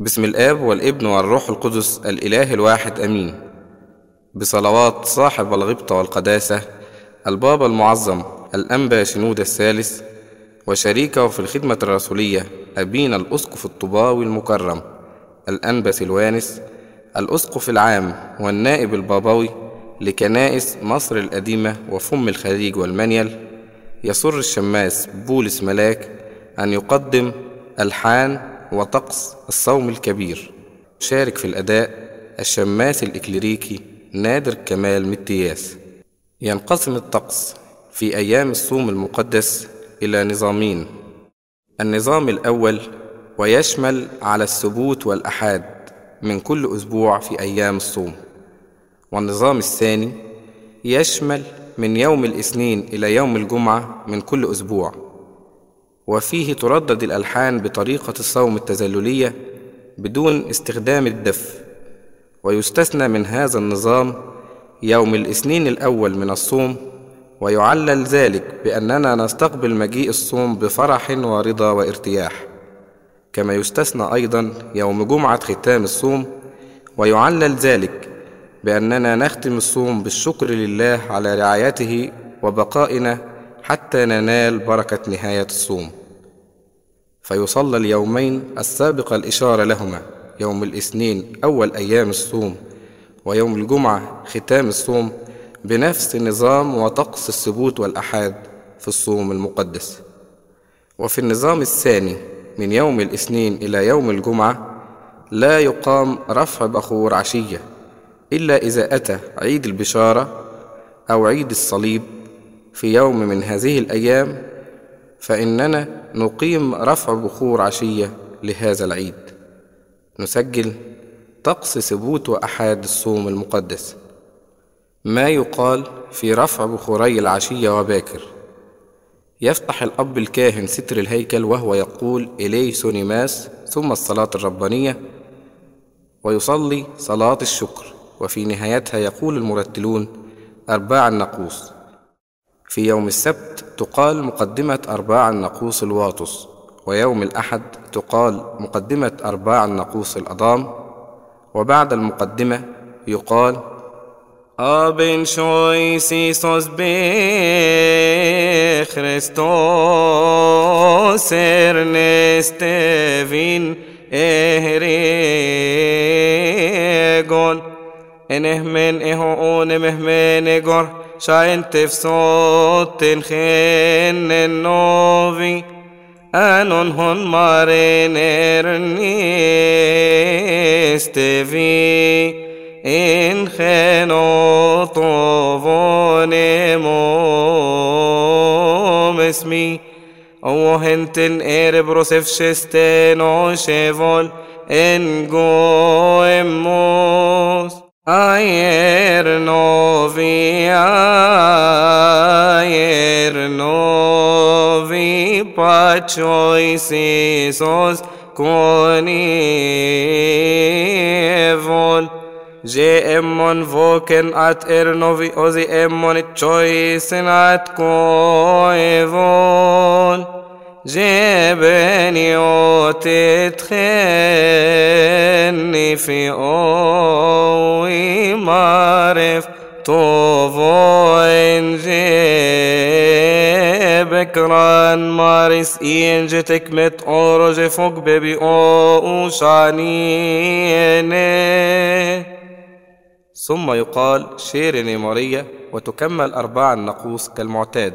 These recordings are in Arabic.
بسم الآب والابن والروح القدس الإله الواحد أمين. بصلوات صاحب الغبطة والقداسة البابا المعظم الأنبا شنود الثالث وشريكه في الخدمة الرسولية أبينا الأسقف الطباوي المكرم الأنبا سلوانس الأسقف العام والنائب البابوي لكنائس مصر القديمة وفم الخليج والمنيل يسر الشماس بولس ملاك أن يقدم ألحان وطقس الصوم الكبير. شارك في الأداء الشماس الإكليريكي نادر كمال متياس ينقسم الطقس في أيام الصوم المقدس إلى نظامين. النظام الأول ويشمل على السبوت والأحاد من كل أسبوع في أيام الصوم. والنظام الثاني يشمل من يوم الاثنين إلى يوم الجمعة من كل أسبوع. وفيه تردد الألحان بطريقة الصوم التزللية بدون استخدام الدف ويستثنى من هذا النظام يوم الاثنين الأول من الصوم ويعلل ذلك بأننا نستقبل مجيء الصوم بفرح ورضا وارتياح كما يستثنى أيضا يوم جمعة ختام الصوم ويعلل ذلك بأننا نختم الصوم بالشكر لله على رعايته وبقائنا حتى ننال بركة نهاية الصوم. فيصلى اليومين السابق الإشارة لهما يوم الاثنين أول أيام الصوم ويوم الجمعة ختام الصوم بنفس نظام وطقس السبوت والأحاد في الصوم المقدس. وفي النظام الثاني من يوم الاثنين إلى يوم الجمعة لا يقام رفع بخور عشية إلا إذا أتى عيد البشارة أو عيد الصليب في يوم من هذه الأيام فإننا نقيم رفع بخور عشية لهذا العيد. نسجل طقس ثبوت وأحاد الصوم المقدس. ما يقال في رفع بخوري العشية وباكر. يفتح الأب الكاهن ستر الهيكل وهو يقول إليه سونيماس ثم الصلاة الربانية ويصلي صلاة الشكر. وفي نهايتها يقول المرتلون أرباع النقوس في يوم السبت تقال مقدمة أرباع النقوس الواطس ويوم الأحد تقال مقدمة أرباع النقوس الأضام وبعد المقدمة يقال Aben shoisis be Christos ernestevin ehregon enehmen ehone mehmene gor shaen tefsot ten khen novi anon hon maren ernestevi en kheno tovone mo esmi او هنتن ارب روسف شستن او شوال ان گویم موس جو اموس اير نوفي اير نوفي pachoisisos conivol Je emmon voken at ernovi ozi emmon choisen at koevol جابني وتتخني في قوي معرف طوف وين جابك ران مارس إين جتك متقور جفوك ببي أو شانيني ثم يقال شيرني ماريا وتكمل أربع النقوص كالمعتاد.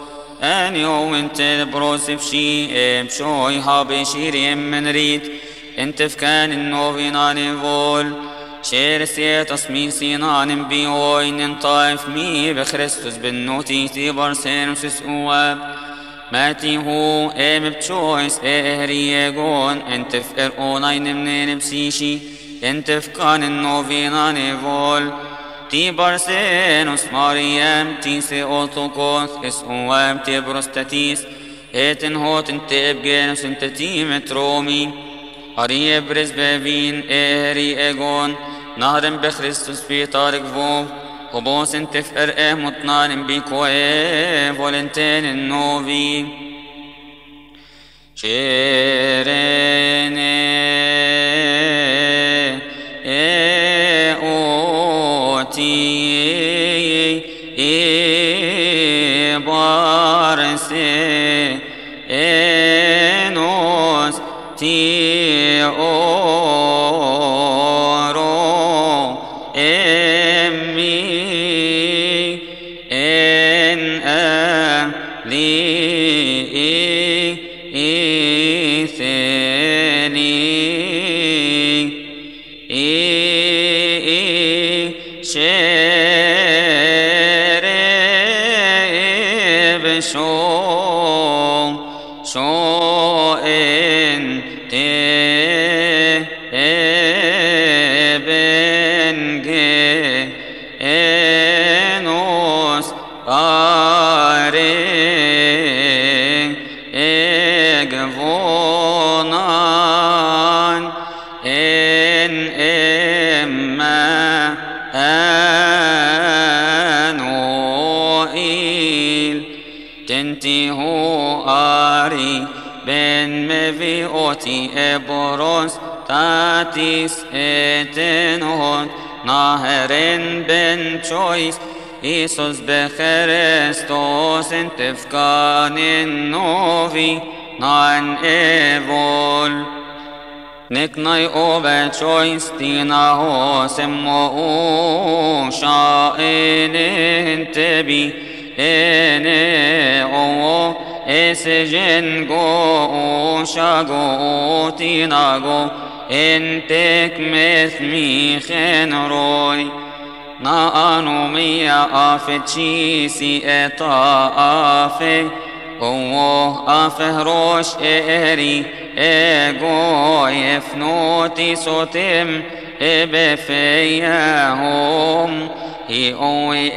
بخريستوس أني وانت بروس بشي بشوي هابي شيري من ريد انت فكان النوفيناني فول شير سيت اسمي سينان بيوين طايف مي بخريستوس بالنوتي تي برسن وسسواب ماتي هو ام بتشويس اهريجون انت فقر اوناين منين بسيشي انتفقان النوفينا نيفول تي بارسينوس مريم تي سيوتوكوث اسوام تي بروستاتيس اتن هوتن تيبجينوس انت تي مترومي أري برز بابين إهري إيغون نهرم بخريستوس في طارق فوف وبوس انتف ارقه مطنان بيكوه فولنتين النوفي شيريني بن مفيوتي إبروس تاتيس إتنهون ناهرين بن تشويس إيسوس بخريستوس انتفكان النوفي نان إيفول نكناي أوبا تشويس تينا هو سمو شائن انتبي إني أو إسجن جو شاغو تيناغو انتك مثمي خنروي na anomia afetchisi eta afe Owo afehrosh eri ego efnoti sotim ebefeyahom Hi oi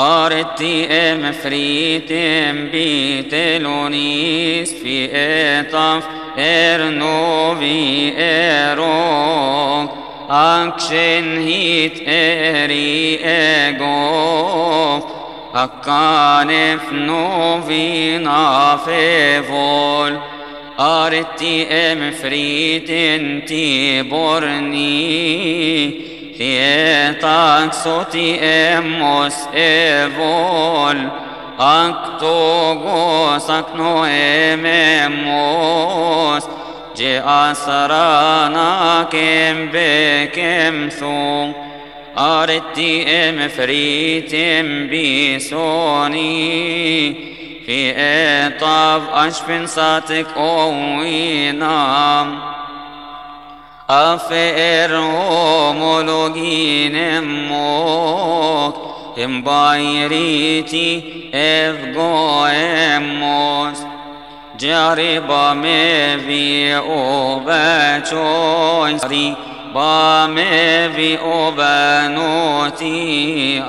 أم فريتم بيتلونيس في إطاف إرنوفي إروك أكشن هيت إري إغوف أكانف نوفي نافيفول أردتي أم فريتن تيبورني Tietak soti emos evol Aktogos akno ememos Je asarana kem bekem thong Aretti em fritim bisoni Fi etav ashpin satik oinam أفئر homologin mok Imbairiti evgo emos Jariba me vi oba choisari Ba me vi oba noti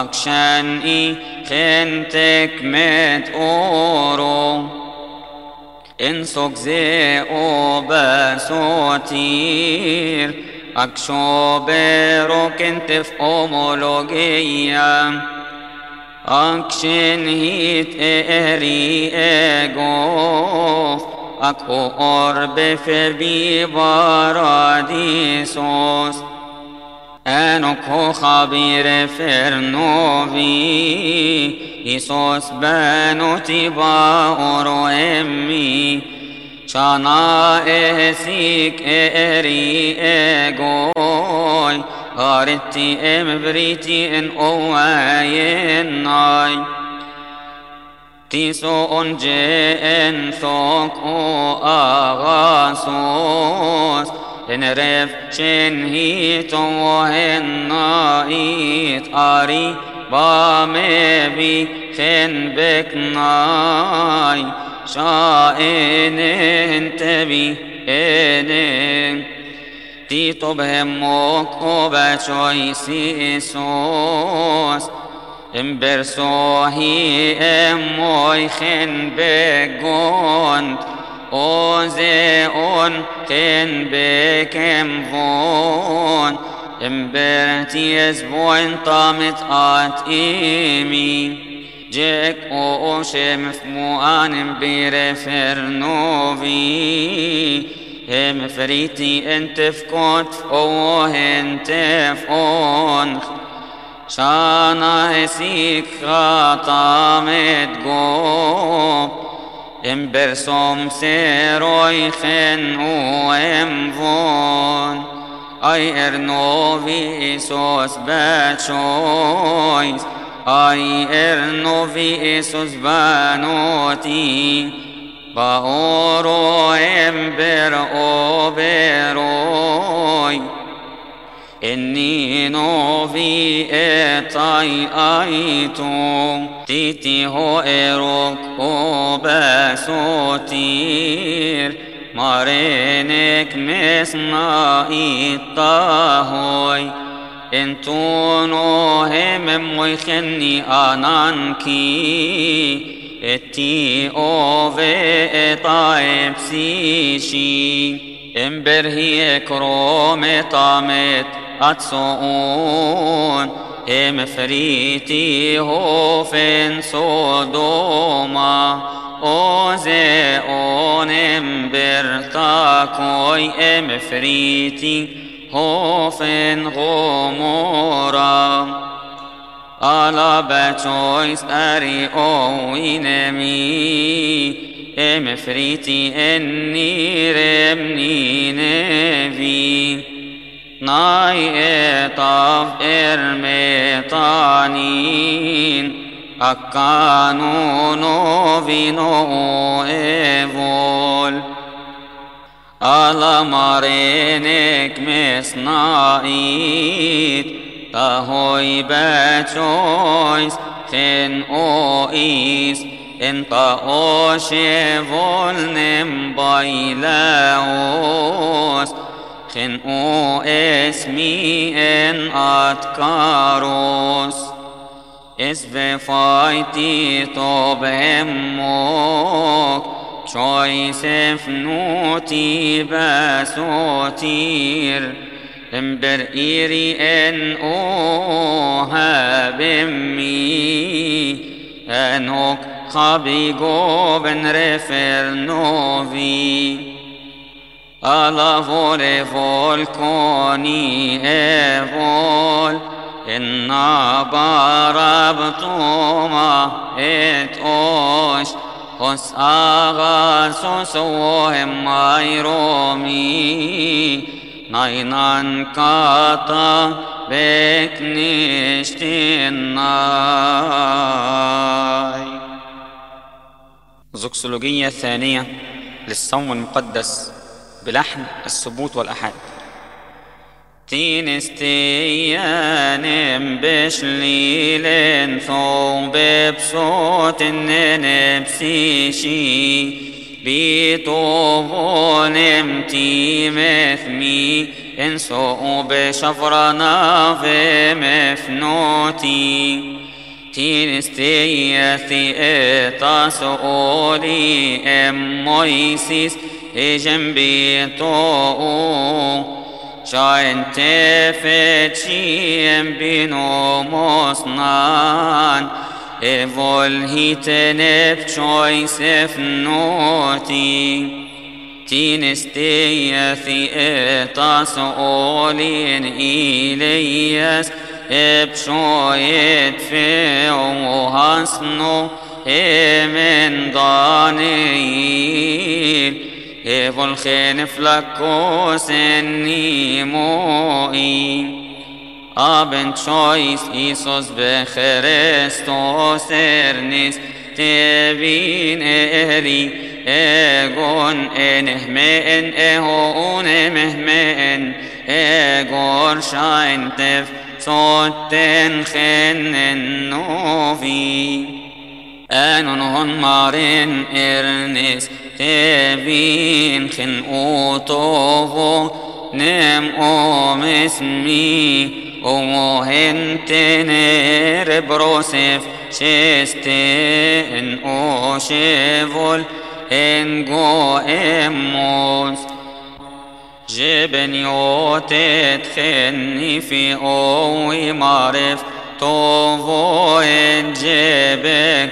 Akshan i خنتك مت أورو انسوك زي أوبا سوتير أكشو بيروك انت في أومولوجيا أكشن هيت إهري إيغوف أكو أورب في بي باراديسوس أنك خبير فرنوفي إيسوس بانو تباور أمي شانا إهسيك إري إغوي غارتي إم بريتي إن أواين ناي تيسو چن هیت و هنائیت آری بامي خن بك ناي. شائن انتبي إنين تي طبهم موكوبة شويسي إسوس امبرسوهي اموي خن بقوند اوزيون خن بكم فون. امبرتي أسبوعين طامت آت إيمي جيك أو شم فموان بيرفر نوفي هم فريتي انت فكوت أو انت فون شانا هسيك خاطامت قوب ام بير سوم سيروي فين او ام فون اي ار نو في سو اسبات شويس اي ار نو في ام بر او بروی. إني نوفي إتاي آيتو. تيتي هو إروك وباسوتير مارينك مسنا إطاهوي إنتو نوهم ويخني أنانكي. إتي أوفي اطايب سيشي امبر هي كروم طامت اتسؤون ام فريتي هوفن سودوما اوزي اون امبر تاكوي ام فريتي هوفن غمورا. على باتويس اري اوينمي ام فريتي اني رمني نبي. ناي اطاف ارميطانين اكانو نوفينو ايفول على مارينك مسنايت تهوي باتويس خن اويس انت اوشي فولنم بايلاوس خن أو اسمي ان اتكاروس اس فايتي طوب هموك شويس فنوتي باسوتير امبر ايري ان اوها بمي انوك خبيغو بن رفر نوفي على فول فول كوني ايفول إنا باربتوما خس آغا سوسوهم مايرومي. ناينان كاتا بكنشتناي زوكسولوجية ثانية للصوم المقدس. بلحن الثبوت والأحاد. تينستيان بشليل ثوب بصوت نبسيشي بيطوفون امتي مثمي. انسو بشفرنا في مفنوتي. تينستياثي اتاسولي أم جنبي طوء شاين تفتشيم بينو مصنان ايفول هيتنف شوي سفنوتي تينستياثي اتاس اولين إلياس ابشويت في وهسنو من دانيل ايفول خينف لكوس النيموئي ابن شويس ايسوس بخريستوس ارنس تبين اري ايغون انهمين اهون مهمين ايغور شاين تف sotten chennen novi. Anon hon marin ernis تبين خن أو توغو نم أو مسمي أو موهن تنر بروسف شستن أو شفول إن جو اموز جبن يوتت خني في أو معرف. توغو إن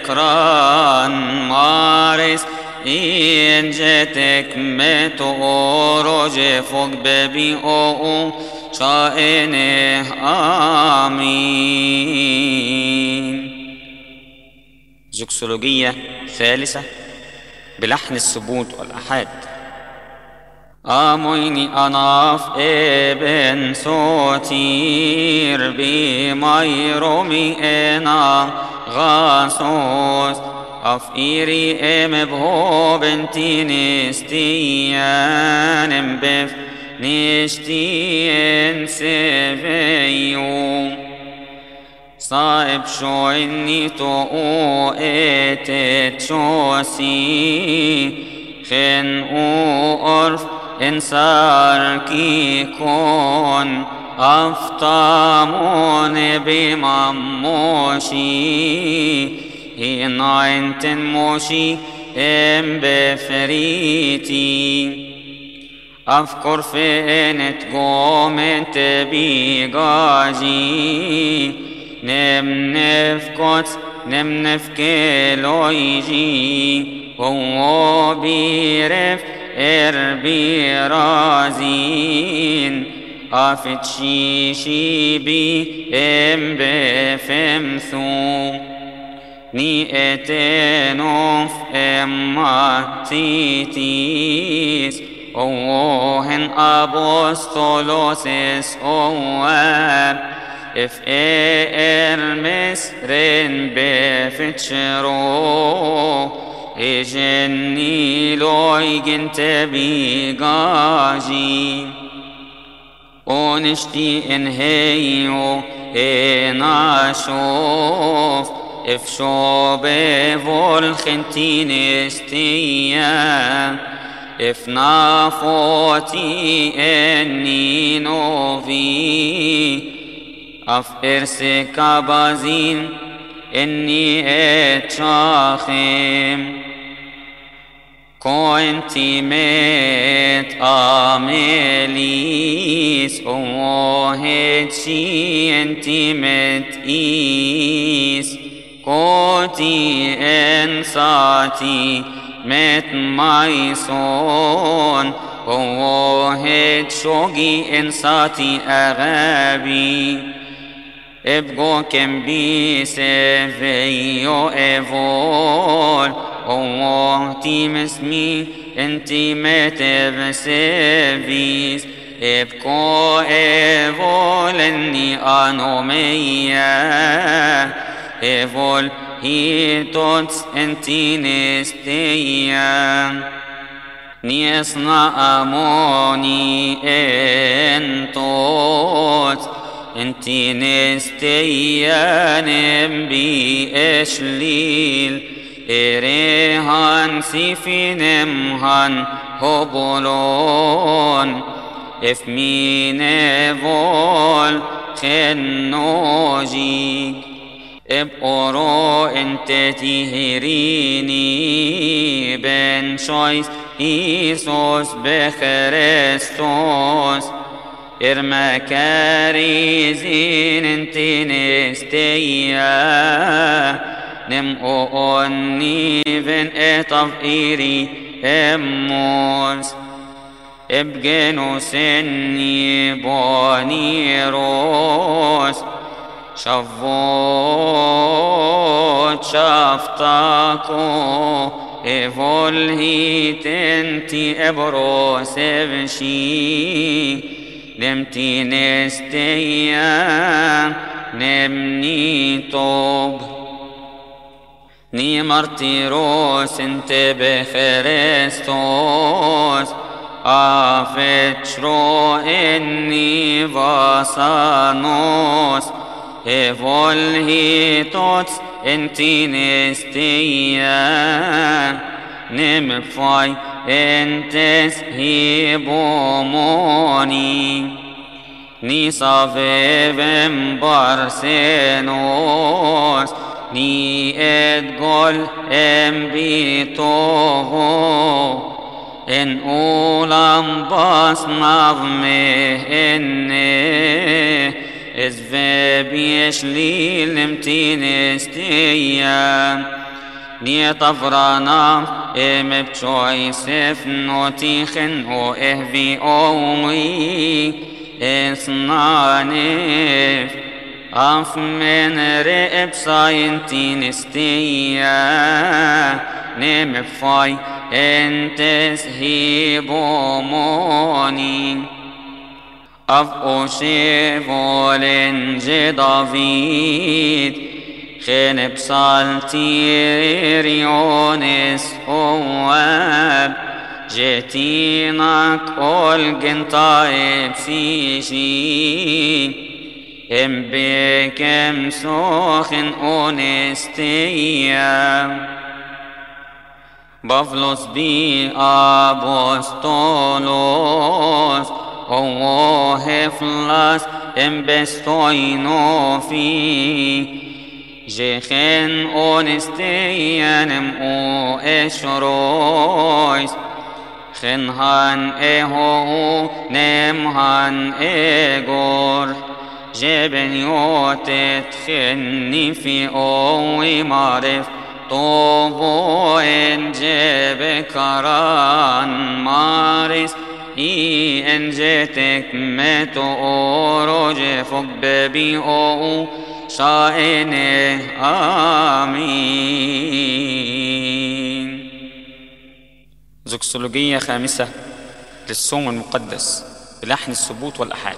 جبكران مارس جتك متو رج فوق ببي أو شائنه آمين. زوكسولوجية ثالثة. بلحن الثبوت والأحاد. آمويني أناف ابن سوتير بميرومي إنا غاسوس أفيري ام بهو بنتي نستيان بف نشتين سفيو صائب شو إني تو اتت شوسي خن أرف إنسار كي كون. أفطامون بمموشي هنا أنت موشي ام بفريتي. أفكر فين تقوم انت بيقاجي نم نفكت نم نفكلو يجي وهو بيرف اربي رازين أفت شيشي بي إم بفمثو. اتنوف اما تيتيس أوهن أبوستولوسيس اوار إف ارمس رن بفتشرو اجني لويجن تبيغاجي. ونشتي إنهيو أنا شوف افشو بفول خنتين استيا افنا فوتي إني نوفي. أف ارسك بازين إني اتشاخم كنتي مت اميليس اوهد شي إنتي مت إيس. كوتي انساتي مت مايسون اوهد شوقي انساتي أغابي. ابقو كم بي سيفيو إيفول. اوه تيم اسمي إنتي متب سيفيس ابقو إيفول إني انوميا ايفول هي توتس انتي نستيا نيصنع اموني انتوت انتي نستيان باشليل اريهان سيفينمهان هبولون اف مينيفول خنوجيك ابقرو انت تهريني بن شويس إيسوس بخريستوس. إرما كاريزين انت نستيا نم أوني فين اتف إيري اموس ابجنو سني بونيروس شفوت شفتاكو ايفول هي تنتي ابروس بشي نمتي نستيا نمني توب. ني مرتي روس انت بخريستوس afetro inni vasanos evolhitots intinestia nimfai entes hibomoni ni savevem barsenos ni edgol embitoho en olam basnav mehenne اذفب يشلي لمتين استيا. ني طفرانا إم بتشوي سفن وتيخن واهفي أومي. اصنانف إف من رئب صاين تين استيا نمفاي انتس هيبو بوموني o shevolen gje David خن بسالتيريونس هواب جتينك أولجن طيب سيشي ام بكم سوخن أونستيا بافلوس بي أبوستولوس أو هفلاس ام بستوينو فيه Jechen onesteyanem o eshrois Chen han eho nem han egor Jeben yotet chenni fi o imaref Tovo en jebe karan maris I en jetek meto oro jefok bebi o شائنه آمين زوكسولوجية خامسة للصوم المقدس بلحن الثبوت والأحاد.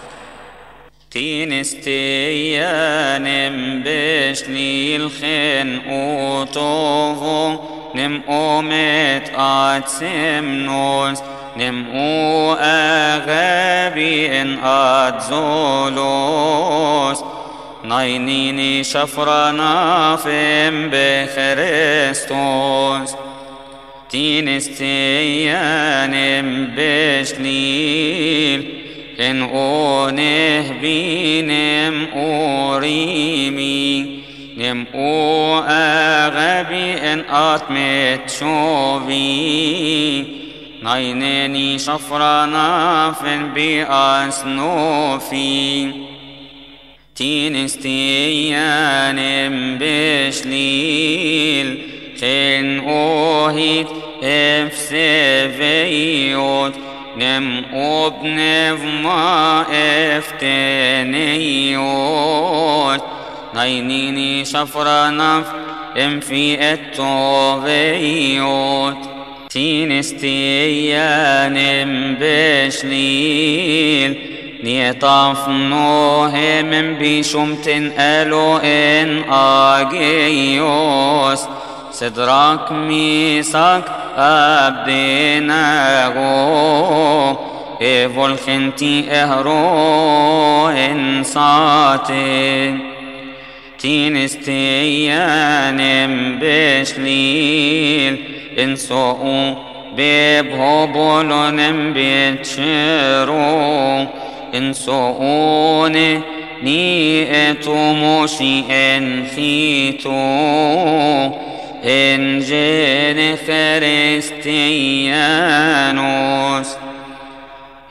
تينستيانم بشني الخن أوتوفو نم أومت أتسمنوس نم أو أغابي إن أتزولوس ناينيني شفرنا فيم بخريستوس تينستيانم بشنيل إن أونه بينم أوريمي نم أو أغبي إن أتمت شوفي ناينيني شفرنا فين بأسنوفي تينستيانم بشليل خن أوهيت افسفيوت نم ابنف ما إفتنيوت. نينيني شفرنف ام في التوفيوت تينستيانم بشليل. نيطاف نوهم بشمت ألو إن آجيوس. صدرك ميساك أبديناغو. إيفول خنتي إهرو إنساتي تينستيانم بشليل. إنسوء بيبهبولونم بيتشيرو. انسؤون نيئتو موشي انخيتو انجن خريستيانوس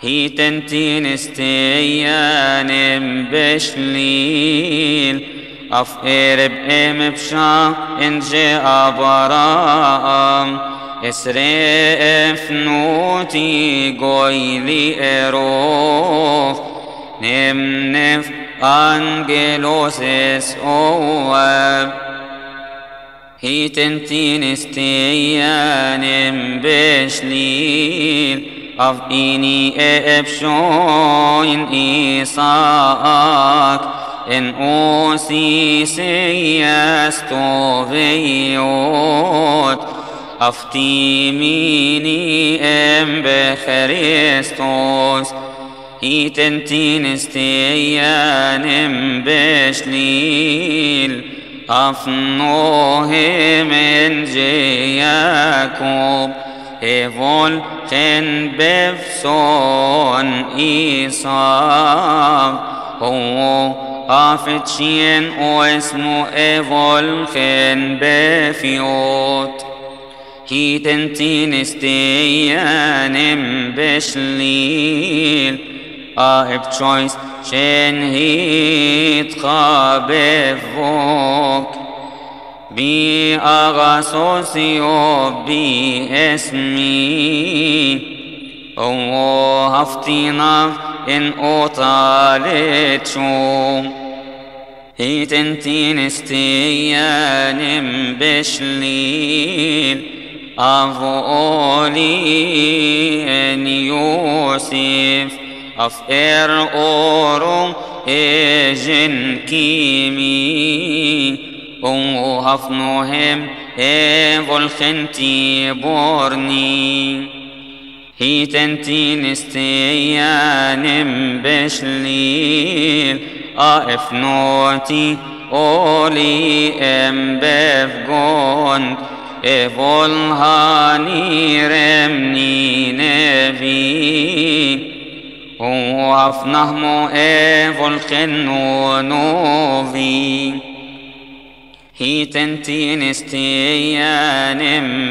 هيتنتين استيان بشليل. أفئرب ام بشا انجي أبرام اسرف نوتي قويلي إروف. نمنف اس اواب هيتنتين استيان بشليل. أفئني ابشوين إيساك إن أوسي سيستو فيوت أفتيميني أم بخريستوس إيتنتين استيان بشليل أفنوه من جياكوب إيفول خن بفسون إيصاب هو أفتشين واسمه إيفول خن بفيوت هيتنتين استيان بشليل آهب تشويس شن هيت خابف فوق بي أغاسوسيو بي اسمي أو هفتينا إن أوطالت شو هيتنتين استيان بشليل أفولي أن يوسف أفئر أورو إجن كيمي أو هفنوهم إيفول خنتي بورني هي تنتين استيان بشليل أف نوتي أولي أم بفقوند إيفول هاني رمني نبي وافنهم إيفول خنو نوفي هي تنتين استيان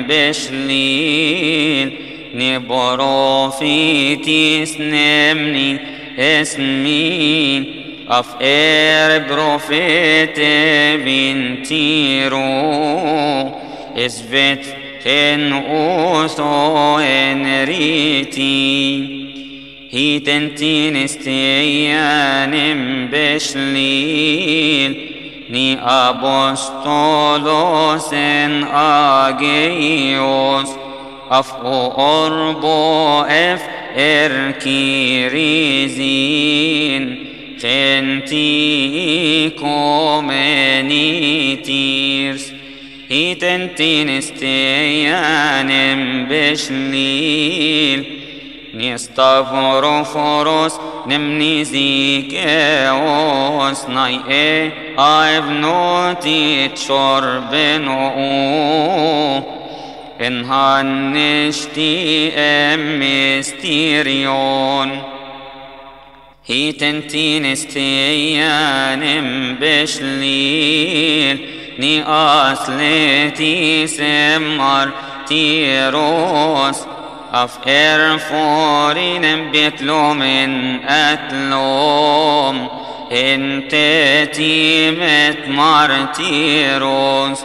بشليل نبرو في تسنمني اف اير بروفيت بنتيرو اسبت خن اوسو انريتي هي تنتين استيان بشليل ni apostolos en agios af orbo ef er kirizin genti comenitirs hitentin استيانم بشليل. نستغفرفرس نمني زيكاوس ناي إيه. I've noted شربنو إن هنشتي مستيريون هي تنتين استيان بشليل ني أصلتي سمر تيروس. أف إرفورين بيتلو من أتلوم انت تيمت مارتيروس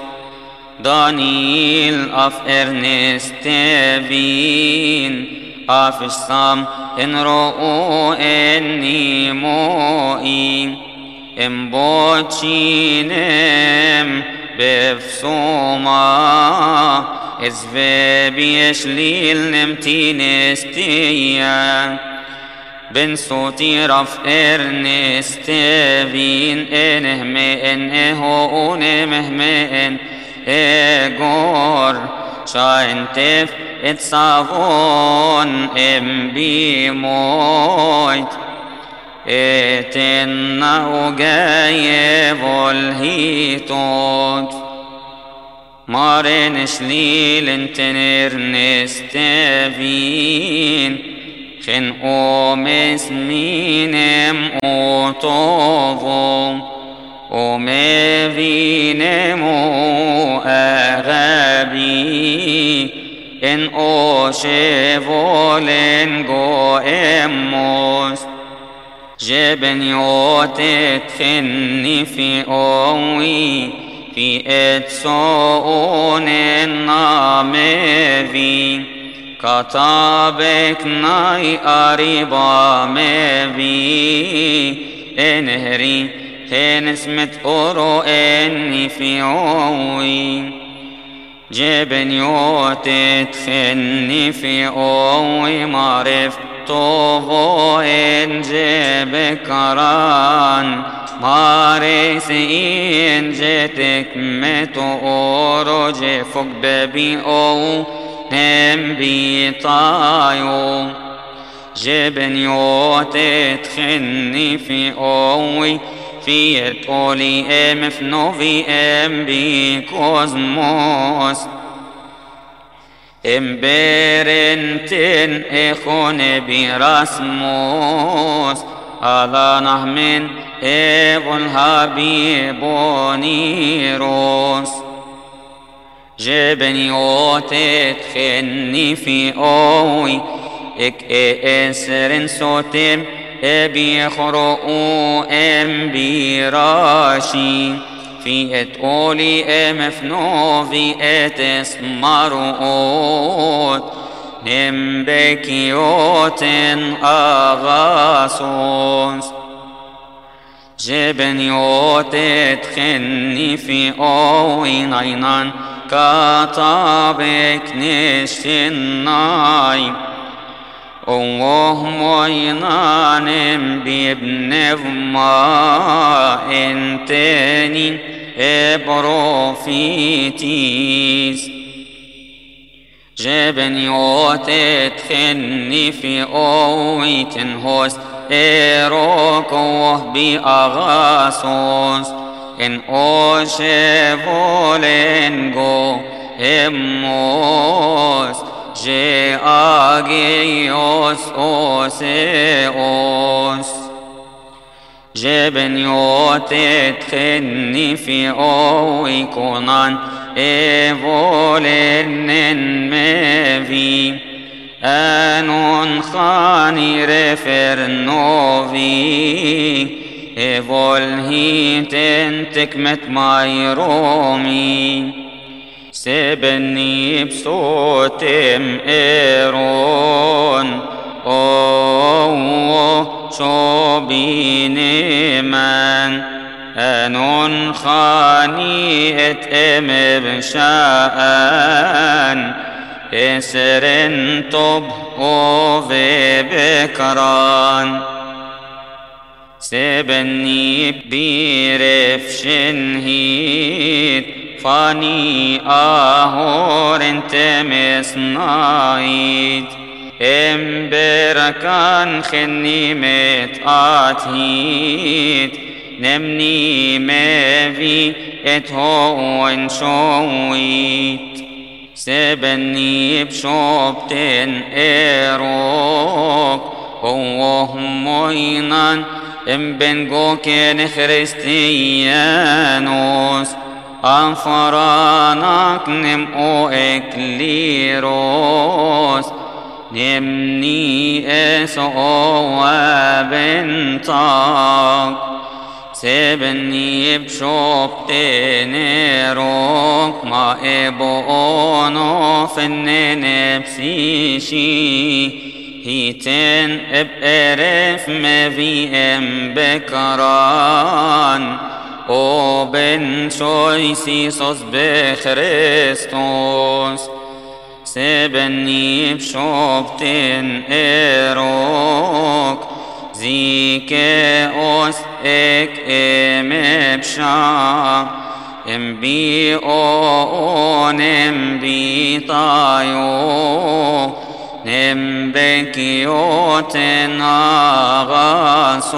دانيل اف ارنست بين اف ان اني موئي ام بوتشينم بفسوما ازفي بيشليل نمتين استيان بن صوتي رف ارنست بين انه مئن اهو انه شاين تف اتصافون إم بي مويت اتنه جايب الهيتوت مارن شليل انتنر نستبين خن اومس مينم اوتوفو ومفينم أغابي. إن اوشفولن جو إموس. جبن يوتت خني في أوي. في اتسون النامي كتابك ناي قريبا مبي انهري خين اسمت أورو إني في أوي. جبن يوتت خني في أوي. معرف طوبو ان جيب كران. مارس إن جتك متو فوق ببي أو. نم بيطايو جبن يوتت خني في أوي. في تقولي ام في نوفي ام بي كوزموس ام بيرنتن اخون براسموس على نهمن ايفون هابي بونيروس جبن يوتت خني في أوي اك اسرن صوتم ابي خرؤو ام براشي في اتقولي أم فنوفي أتسمرؤوت. نم بكيوت اغاسوس جبن يوتت خني في اوين عينان كاتابك نشتناي اللهم ينانم بابن ما انتني ابروفيتيس جبن يوتت خني في اوي تنهوس ايروكوه بأغاسوس إن اوشفولنغو إموس. جي اغيوس اوسيوس جبن يوتت خني في اوي كونان ايفولن مفي انون خاني رفر نوفي ايفول هيتن تكمت ماي رومي سبني بصوتم ايرون أو شو بيني من؟ أنون خاني اتم بشاءن اسرن طب وفي بكران. سبني بيرفشن هيت فاني آهور انت مصنايت امبركان خني متقاتيت نمني مافي اتهون شويت سبني بشوبتن ايروك اللهم ينان ام بنجوكين خريستيانوس أنفرانك نم أو إكليروس. نمني اسو وبنتاك سبني بشوب تنيروك. ما ابونو فن نفسيشي هيتن ابقرف ما في إم بكران. o ben sois be Christos se benib shopten erok zike os ek emepsha ام بی اون ام بی تایو نم بکیوتن آغاسوس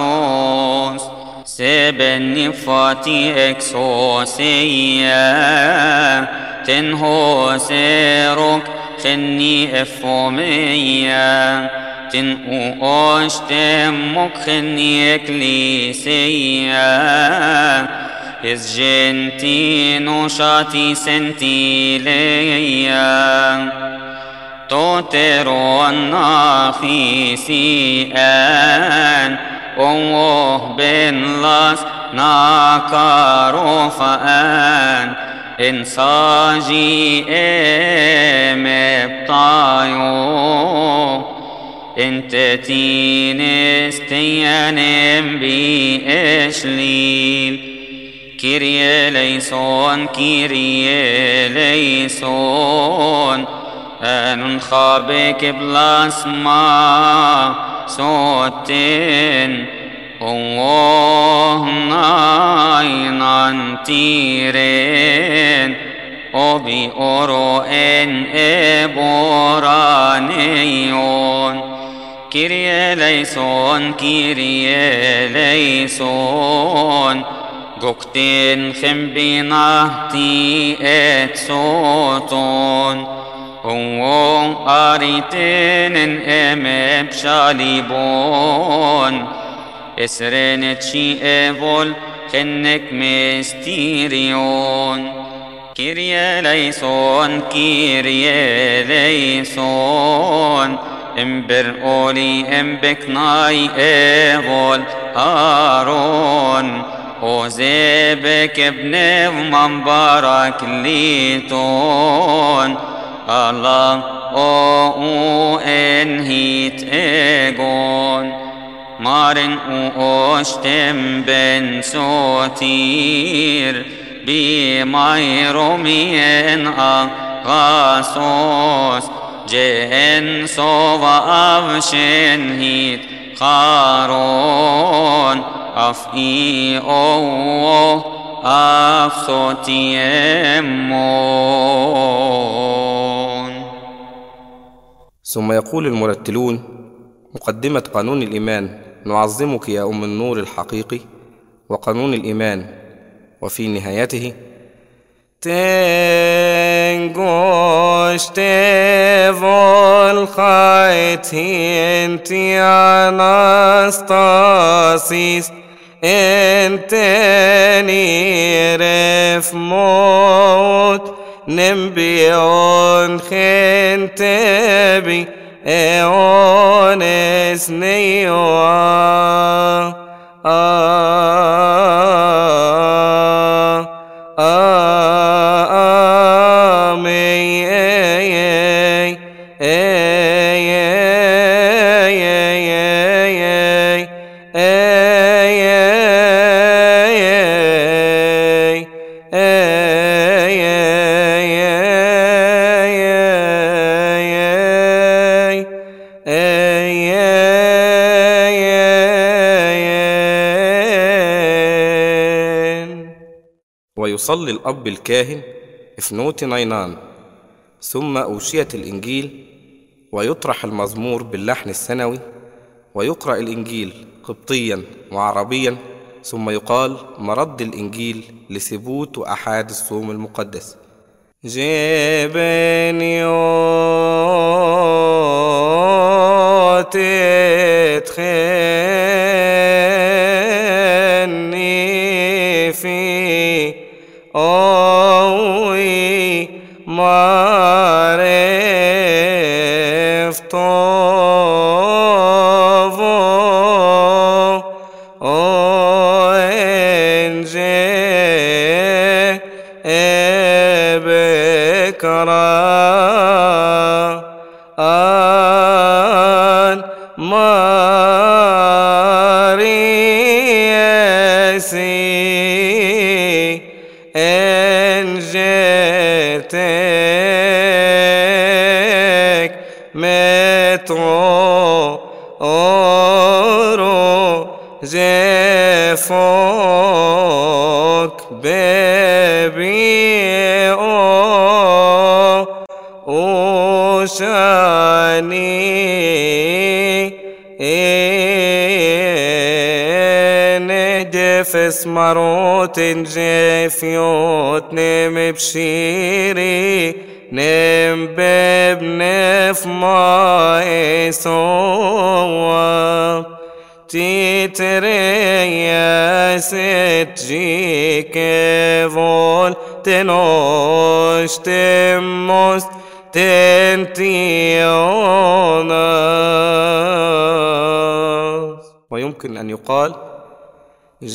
سبني فاتي اكسوسيا تنهو سيروك خني افوميا تنقو اشتمك خني اكليسيا إز جنتينو شاتي سنتي ليا توترو النافيسي ان أوه بن لاس ناكارو فآن. إنساجي إمبطايو إنت بي اشليل كيريا ليسون كيريا ليسون. ان خابك بلاسما صوتين الله ناينان تيرين أبي أروئن إبورانيون. كيريا ليسون كيريا ليسون. قوكتين خم بنهتي إتسوتون. هو أريتين ام بشاليبون اسرنت شي إيفول خنك مستيريون. كيريا ليسون كيريا ليسون. إمبر أولي إمبك ناي إيفول هارون وزيبك ابن مبارك ليتون. الله أو انهيت إيغون. مارن اوشتم بن سوتير بميرومين آغاسوس جن سوفا افشن هيت خارون اف اي أو اف سوتيمون ثم يقول المرتلون مقدمة قانون الإيمان نعظمك يا أم النور الحقيقي وقانون الإيمان وفي نهايته تنجوش تفول خايتي انت يا ناستاسيس انت نيرف موت نمبيون خنتبي خنتبي eones neoa ويصلي الأب الكاهن إفنوت نينان ثم أوشية الإنجيل ويطرح المزمور باللحن السنوي ويقرأ الإنجيل قبطيا وعربيا ثم يقال مرد الإنجيل لثبوت وأحاد الصوم المقدس. جبنيوت تخني ويمكن أن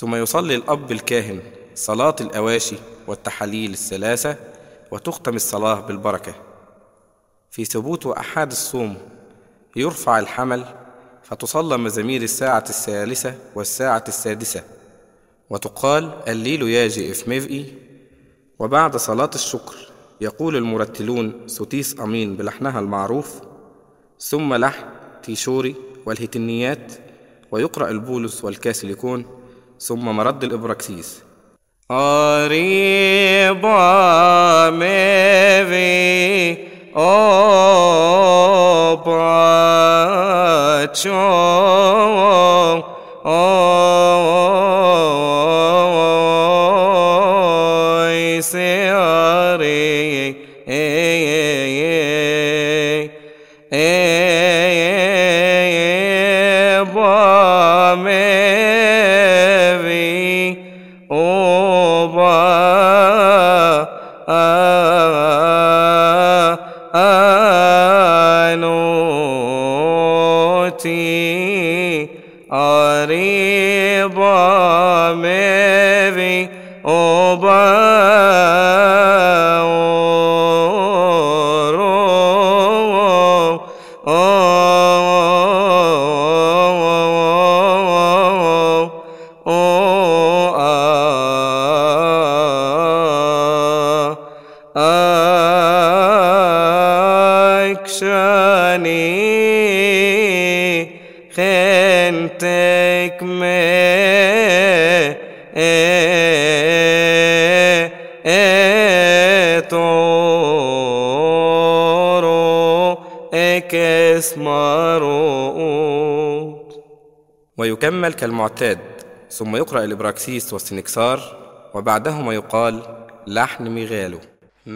ثم يصلي الأب الكاهن صلاة الأواشي والتحاليل الثلاثة وتختم الصلاة بالبركة. في ثبوت أحد الصوم يرفع الحمل فتصلى مزامير الساعة الثالثة والساعة السادسة. وتقال الليل ياجي إفميفئي وبعد صلاة الشكر يقول المرتلون سوتيس أمين بلحنها المعروف ثم لحن تيشوري والهتنيات ويقرأ البولس والكاسيليكون ثم مرد الإبراكسيس. قريبا مبي أوبا باتشو أو anoti arriba mevi مروت ويكمل كالمعتاد ثم يقرأ الإبراكسيس والسنكسار وبعدهما يقال لحن ميغالو. oh,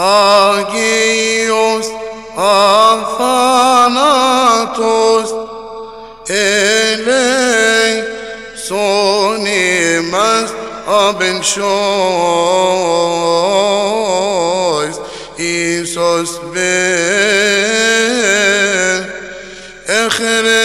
agios afanatos elei sonimas aben shois isos ben echere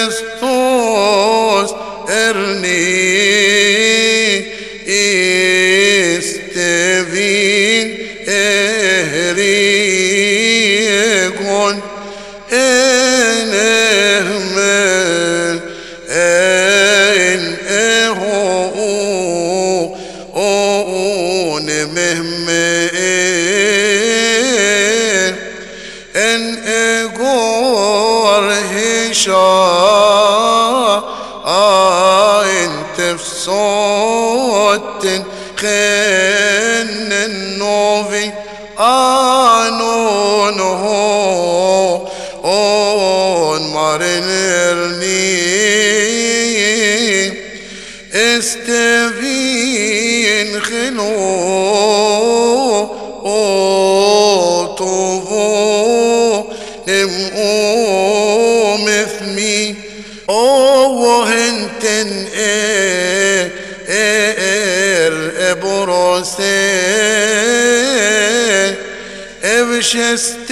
precious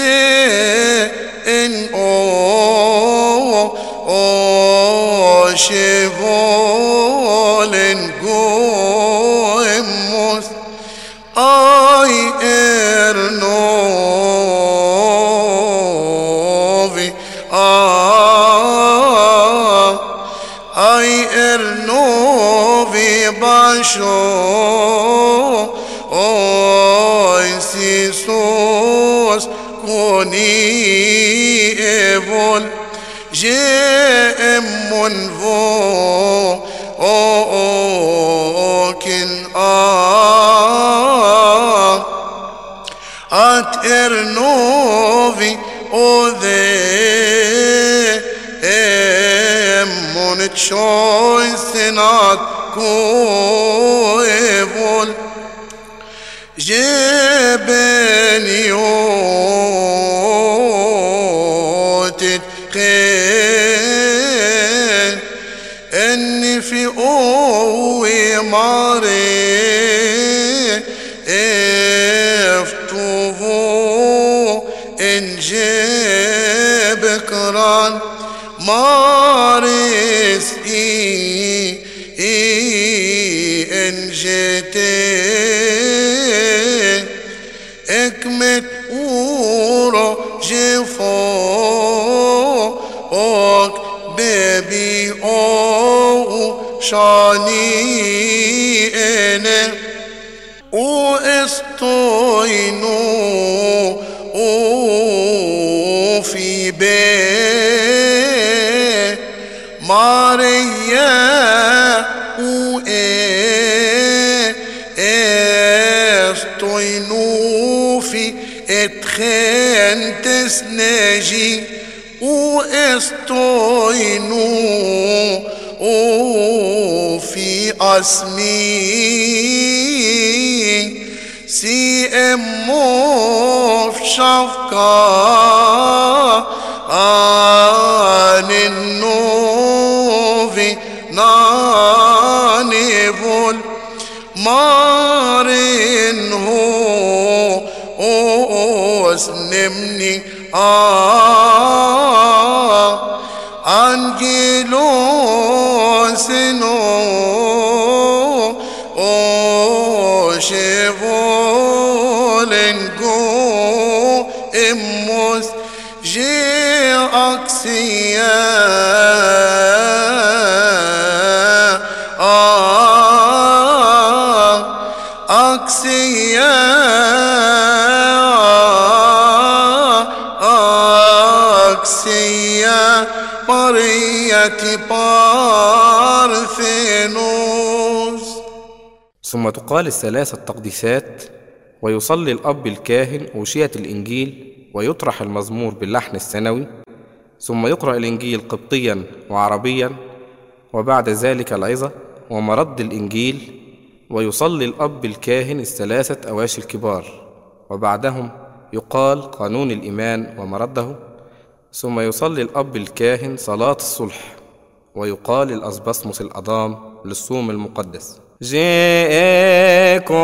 أو شاني في ثم تقال الثلاث التقديسات ويصلي الأب الكاهن أوشية الإنجيل ويطرح المزمور باللحن الثانوي ثم يقرأ الإنجيل قبطيا وعربيا وبعد ذلك العظة ومرد الإنجيل ويصلي الأب الكاهن الثلاثة أواشي الكبار وبعدهم يقال قانون الإيمان ومرده ثم يصلي الأب الكاهن صلاة الصلح ويقال الأسبسمس الأضام للصوم المقدس. جيكو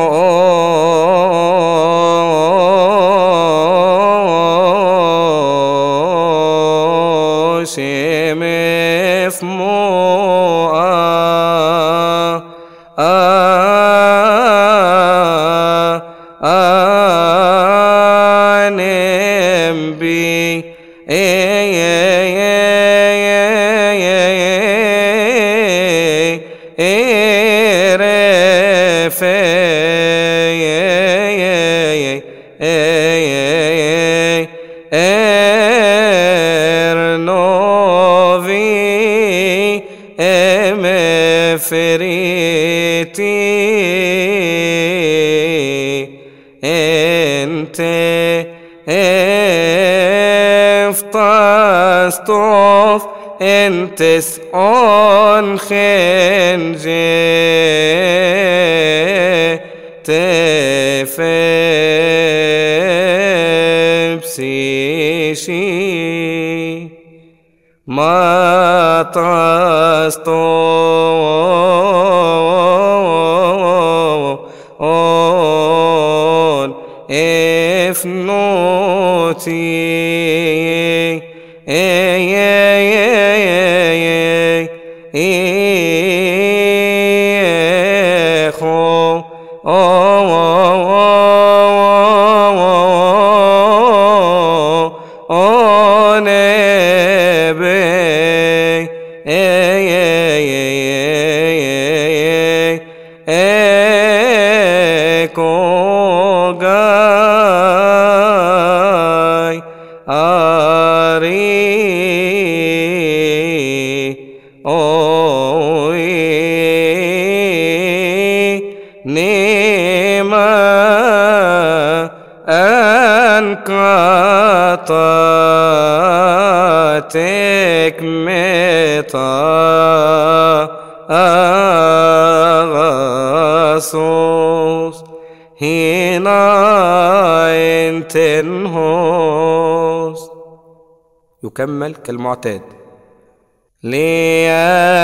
tes eh, يكمل كالمعتاد. ليا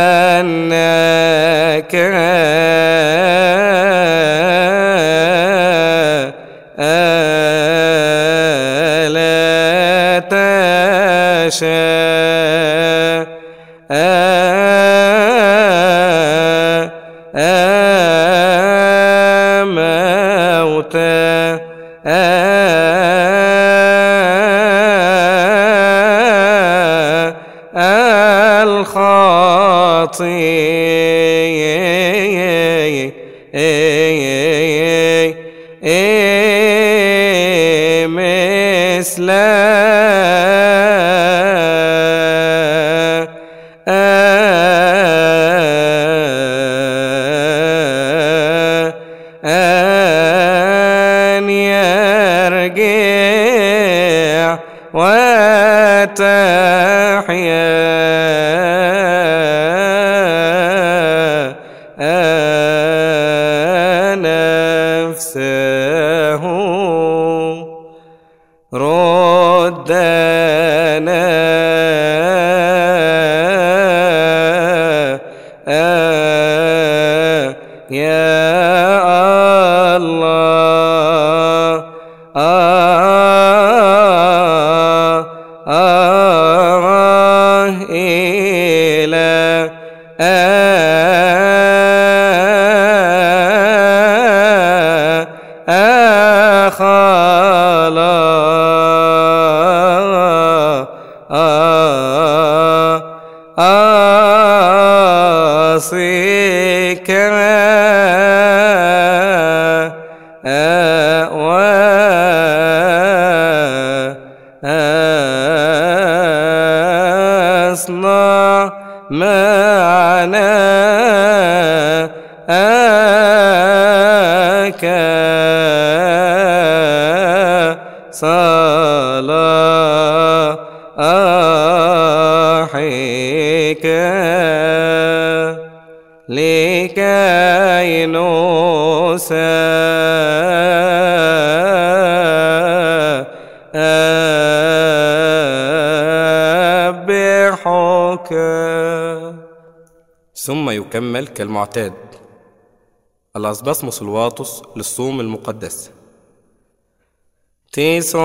كائن سابحك ثم يكمل كالمعتاد. الأسباسموس مسلواتوس للصوم المقدس. تسعون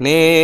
nih.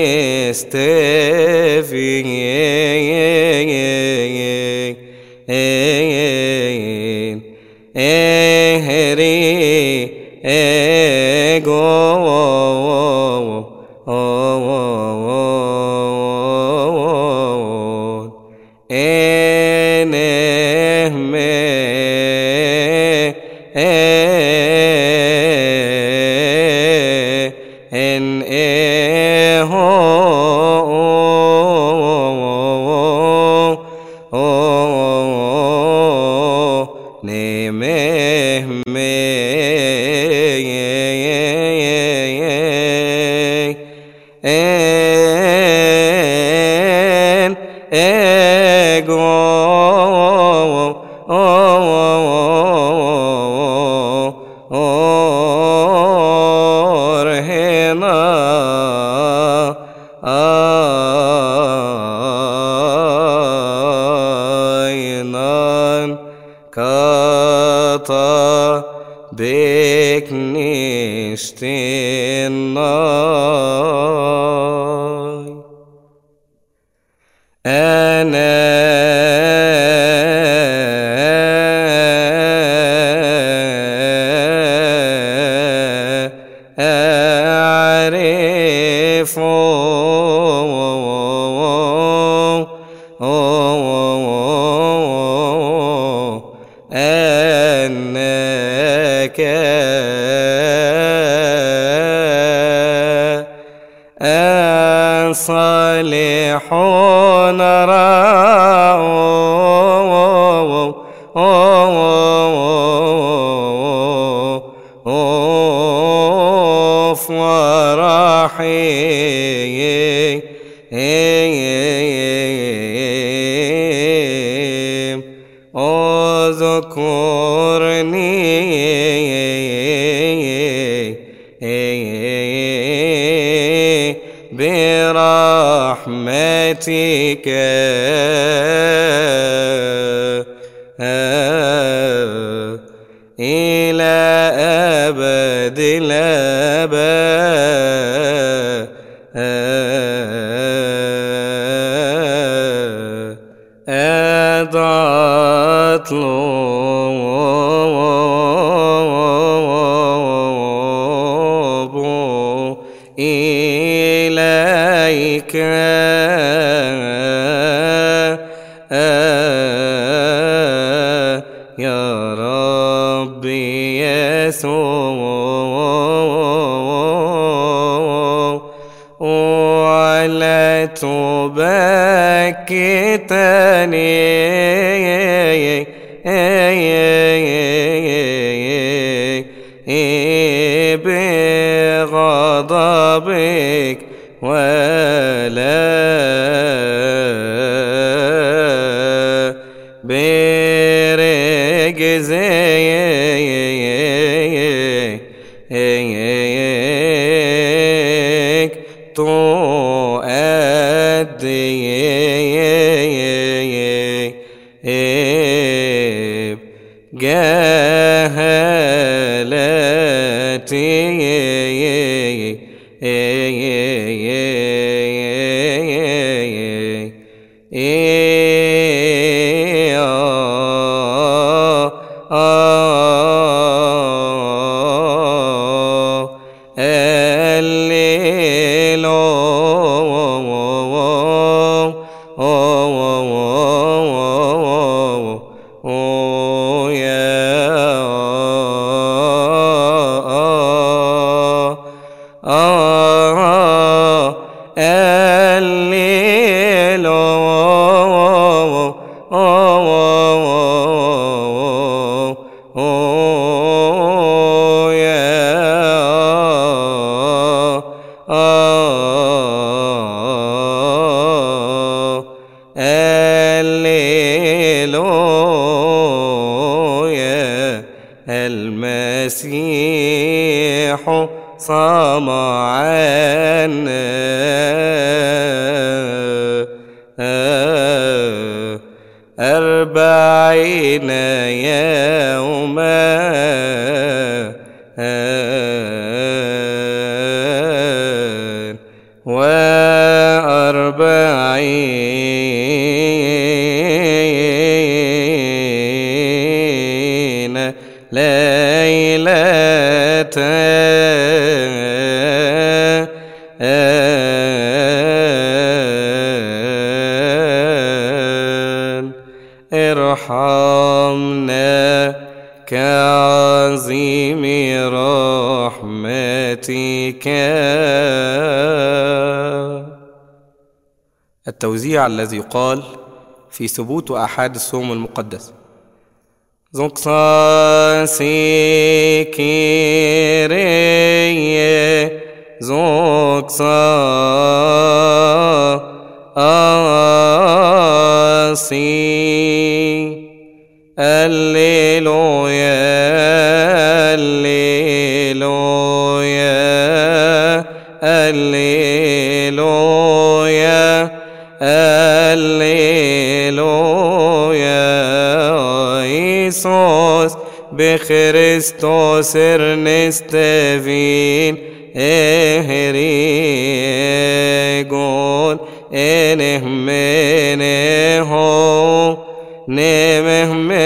إليك. التوزيع الذي يقال في ثبوت أحاد الصوم المقدس. زقصاسي كيري زقصاسي الليلويا إيسوس بخريستوس ارنستفين اهريغون انهمنهو نمهمنغور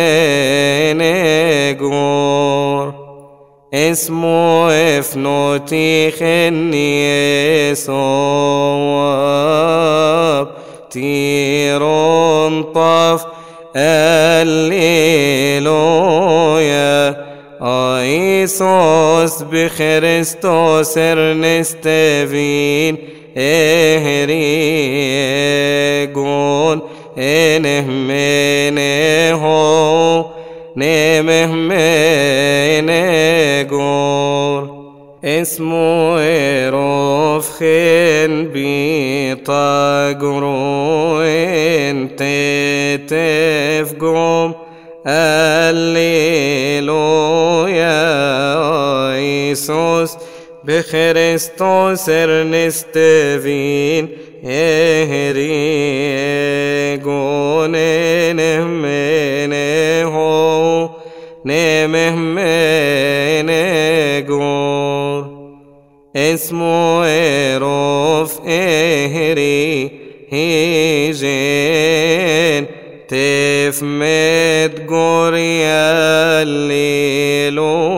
اسمه افنوتي خني تيرون طف الليلويا آيسوس بخريستوس ارنستفين اهريغون انهمنهو نمهمنغور اسمه ايروف خن بيطاقرو انت تفقم الليلويا ايسوس بخريستوس ارنستفين اهريغون نهمنهو نمهمنغور اسمه ايروف اهري هيجين تفمت قريا الليلويا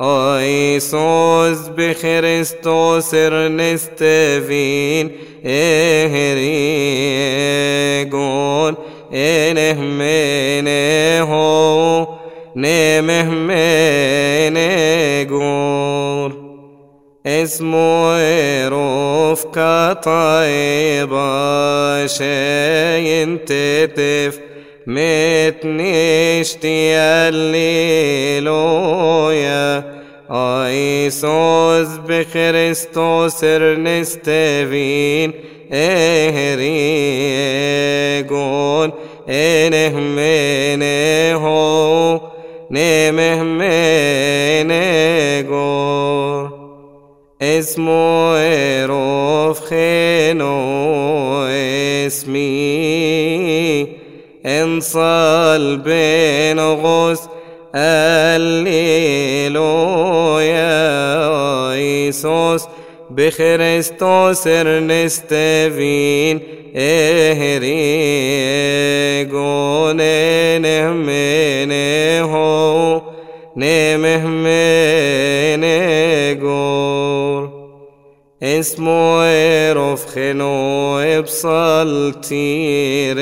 ايسوس بخريستوس ارنستفين اهريغون انهمنهو نمهمنغور اسمه ايروف كطيبة شاين تتف متنشتي الليلويا ايسوس بخريستوس ارنستفين اهريغون إنه منه نمه منه اسمه إروف خينو اسمي انصال بين غس الليلويا إيسوس بخريستوس ارنستفين اهريغون نهمنه نمه منغور اسمه ايروف خنو ابصال تيريون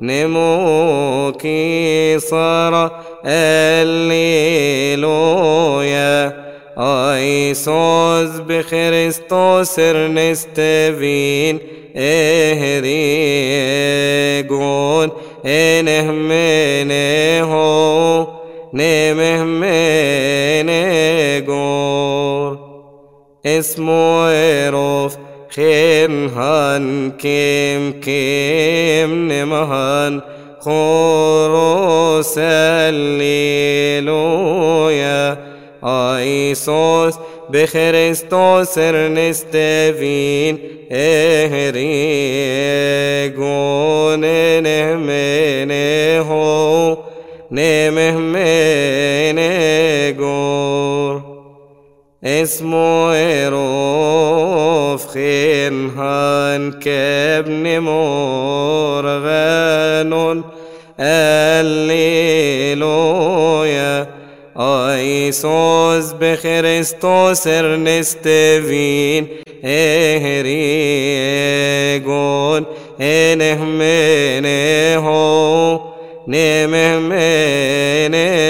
نمو كي صار الليلويا ايسوس بخريستوس ارنستفين اهريغون انه اسمه ايروف خنهان كيم كيم نمهان خروس الليلويا ايسوس بخريستوس ارنستفين اهريغون نهمنه نمه منغور اسمه إروف خنهان كابن مورغان الليلويا ايسوس بخريستوس ارنستفين منه نمه منغور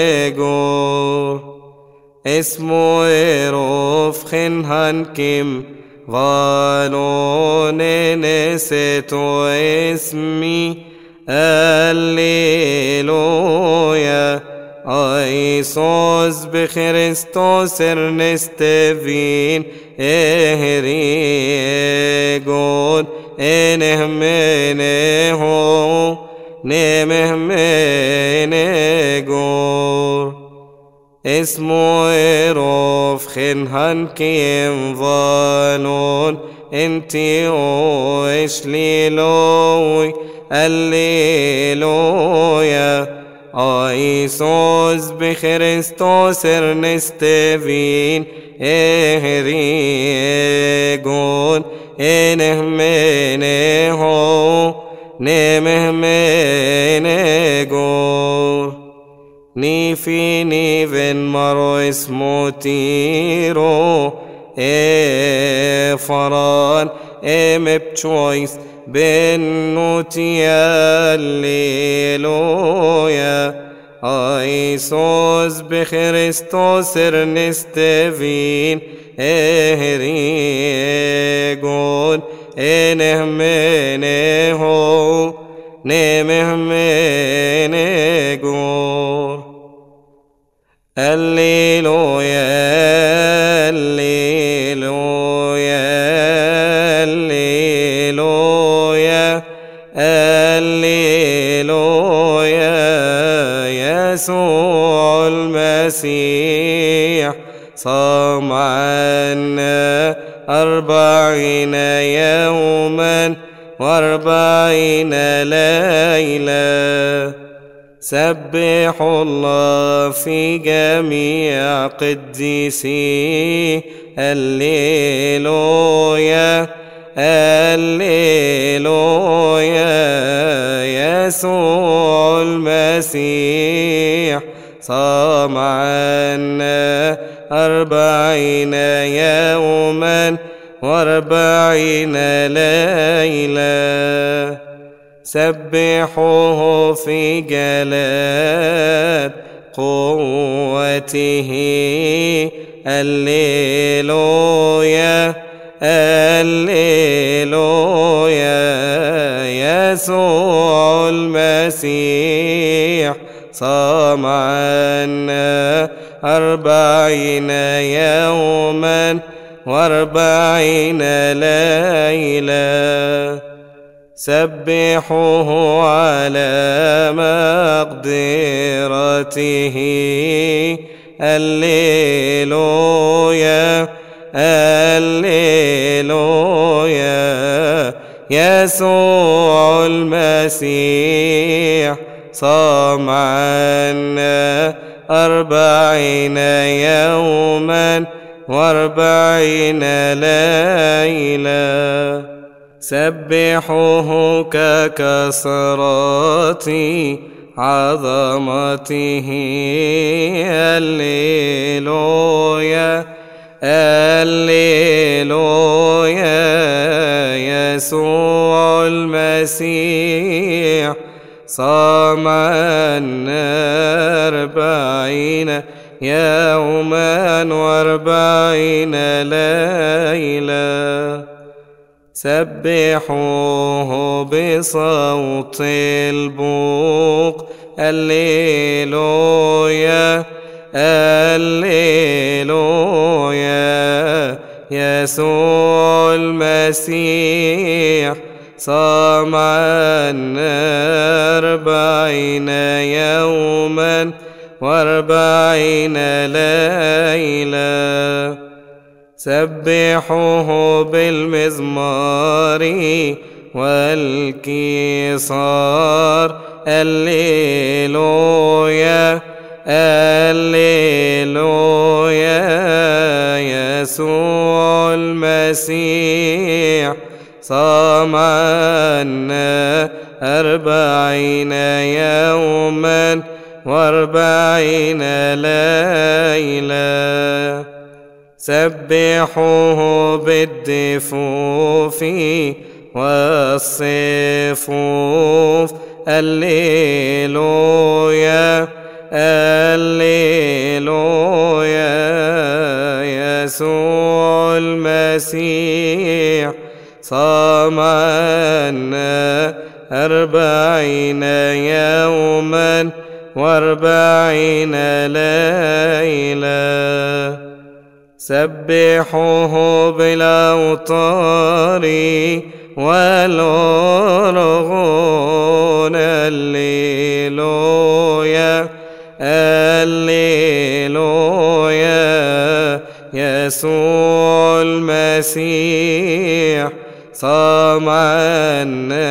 اسمه إروف خنهان كيم غالون نسيتو اسمي الليلويا ايسوس بخريستوس ارنستفين اهريغون انه منه اسمه إروف خنهان كيم ظالون انتي اوش ليلوي الليلويا ايسوس بخريستوس ارنستفين اهريغون انه منه نمه منغور نيفي نيفن مرو اسمو تيرو اي فران اي مبتشويس بنوتيا الليلويا ايسوس بخريستوس ارنستفين اهريغون انه منه الليلويا الليلويا الليلويا الليلويا يسوع المسيح صام عنا أربعين يوما وأربعين ليلة. سبحوا الله في جميع قديسيه الليلويا الليلويا يسوع المسيح. صام عنا أربعين يوما وأربعين ليلة. سبحوه في جلال قوته. الليلويا الليلويا يسوع المسيح. صام عنا أربعين يوما وأربعين ليلة. سبحوه على مقدرته. الليلويا الليلويا يسوع المسيح صام عنا أربعين يوما وأربعين ليلة. سبحوه ككسرات عظمته الليلويا الليلويا يسوع المسيح صام أربعين يوما وأربعين ليلة. سبحوه بصوت البوق الليلويا الليلويا يسوع المسيح صام عنا أربعين يوما وأربعين ليلة. سبحوه بالمزمار والكسار. الليلويا الليلويا يسوع المسيح. صام عنا أربعين يوما وأربعين ليلة. سبحوه بالدفوف والصفوف. الليلويا الليلويا يسوع المسيح. صام عنا أربعين يوما وأربعين ليلة. سبحوه بالأوطار والأرغون الليلويا الليلويا يسوع المسيح صام عنا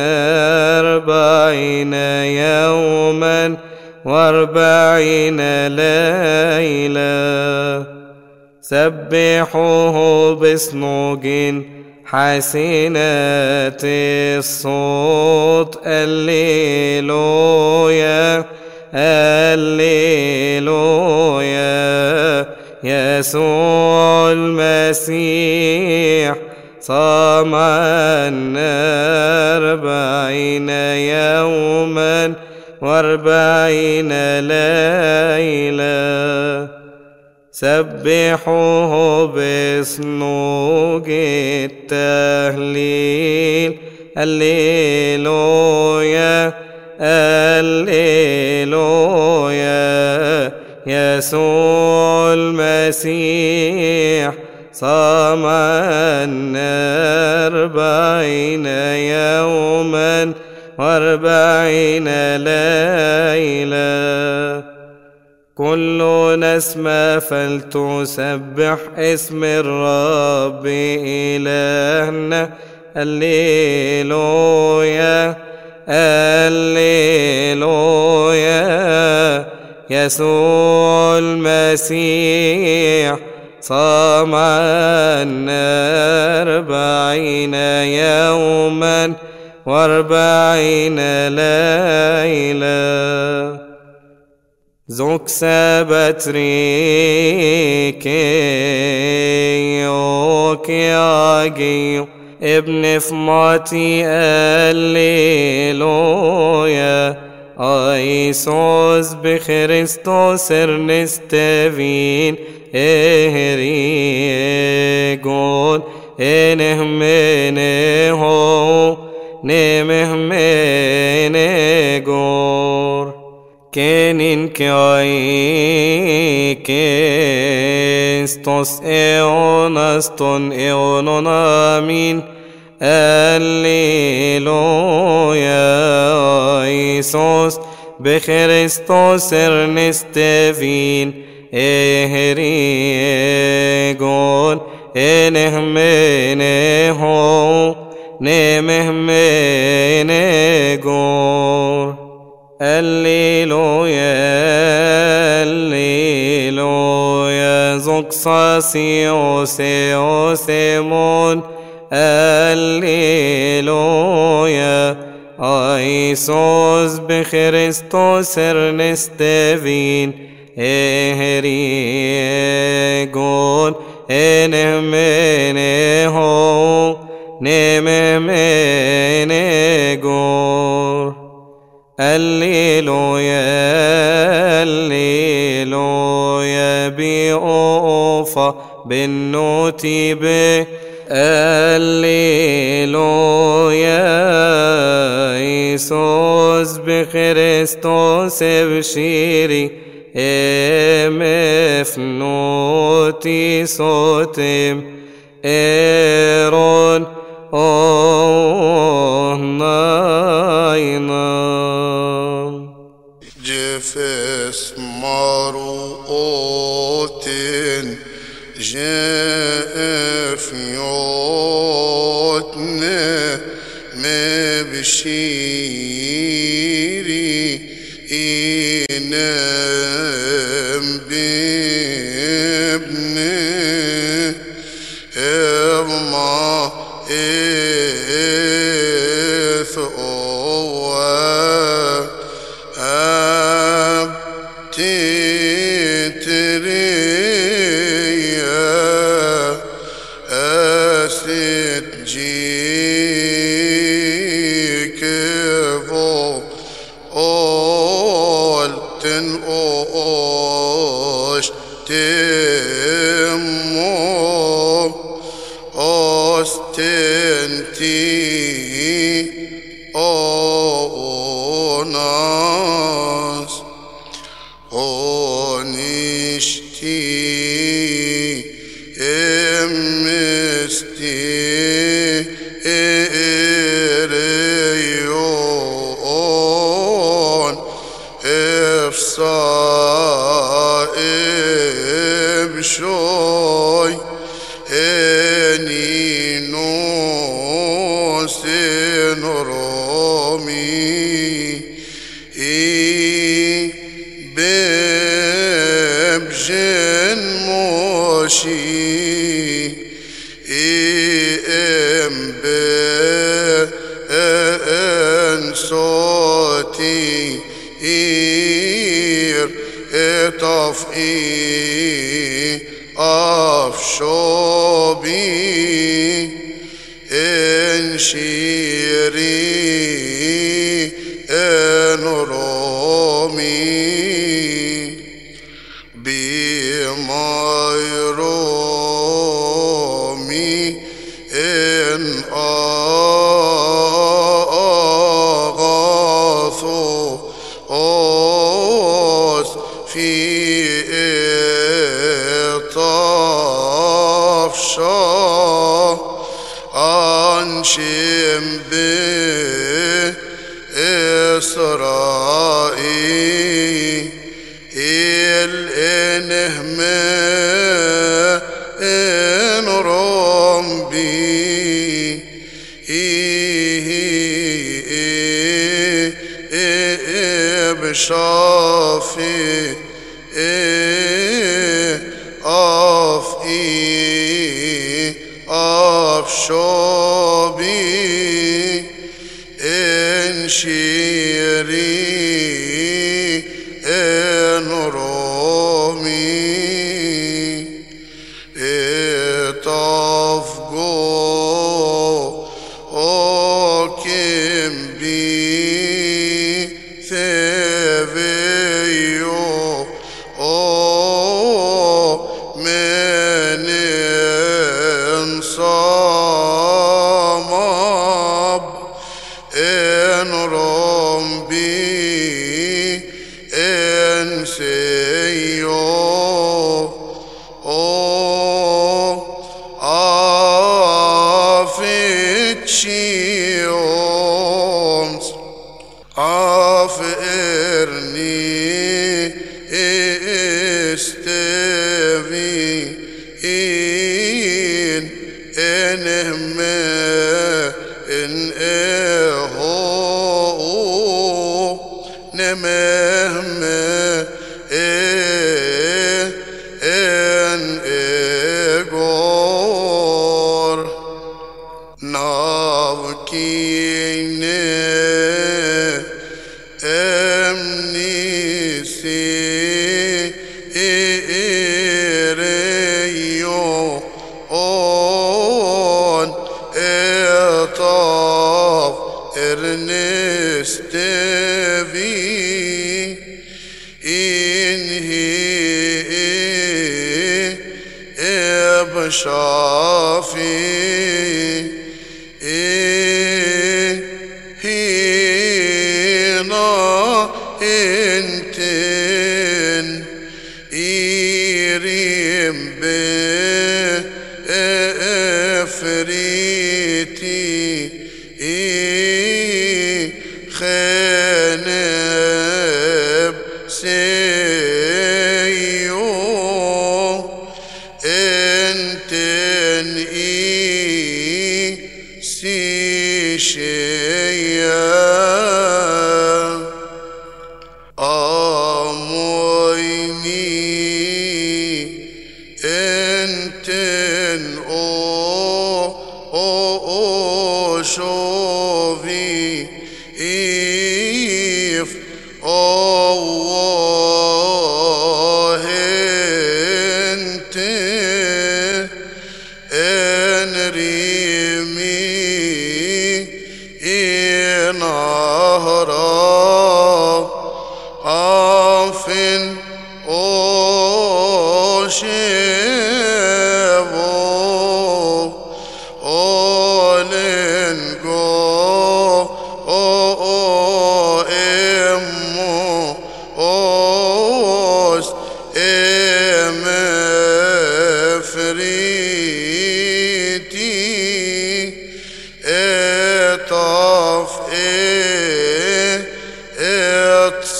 أربعين يوما وأربعين ليلة سبحوه بصنوج حسنات الصوت الليلويا الليلويا يسوع المسيح صام أربعين يوما وأربعين ليلة. سبحوه بصنوج التهليل. الليلويا الليلويا يسوع المسيح صام عنا أربعين يوما وأربعين ليلة. كل نسمة فلتسبح اسم الرب إلهنا. الليلويا الليلويا يسوع المسيح صام عنا أربعين يوما وأربعين ليلة. زوك سبتريكي يوكياجي ابن فماتي الليلويا آيسوس بخريستوس ارنستفين اهريجون إنهمنهو نمهمنهجور كنين كاي كيستوس ايونستون ايونون امين Alleluia, Iisus, بخريستوس ارنستفين اهريغون انهمنهو نمهمنغور الليلويا الليلويا زوكساسيوس يوسيمون الليلويا ايسوس بخريستوس ارنستفين اهريغون انهمنهو نمهمنغور الليلويا الليلويا بأوفا بالنوتي به الليلويا إيسوس بخريستوس بشيري امفنوتي صوتم إيرون اوه إن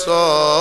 اتصافون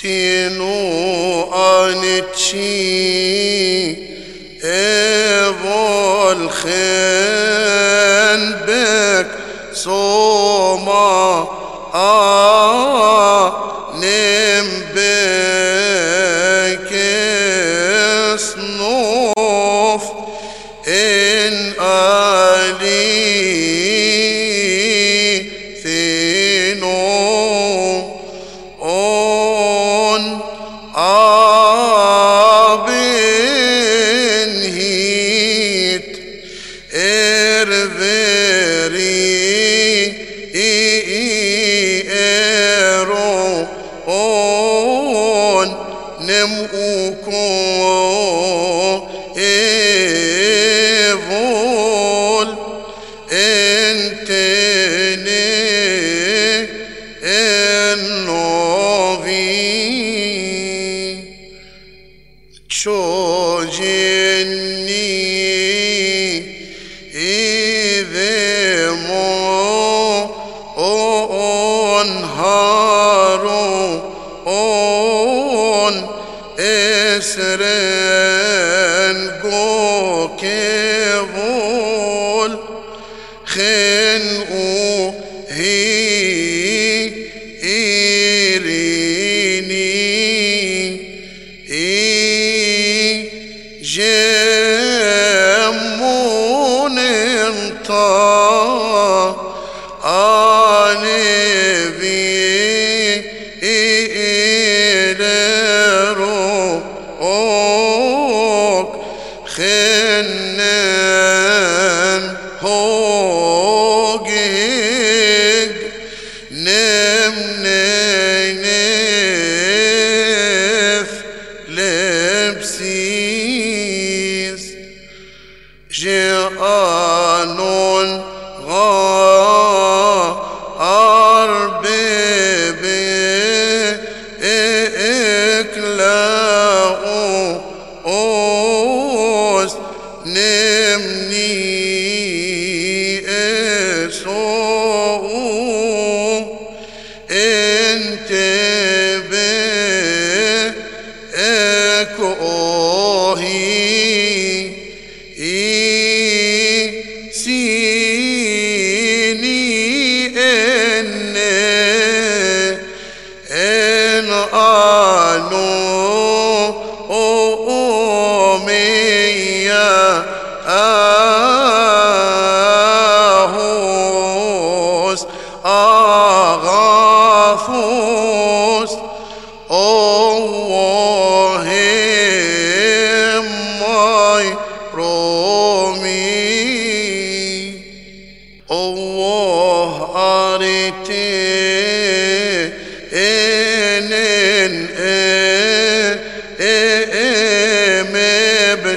てのあねちえぼるへ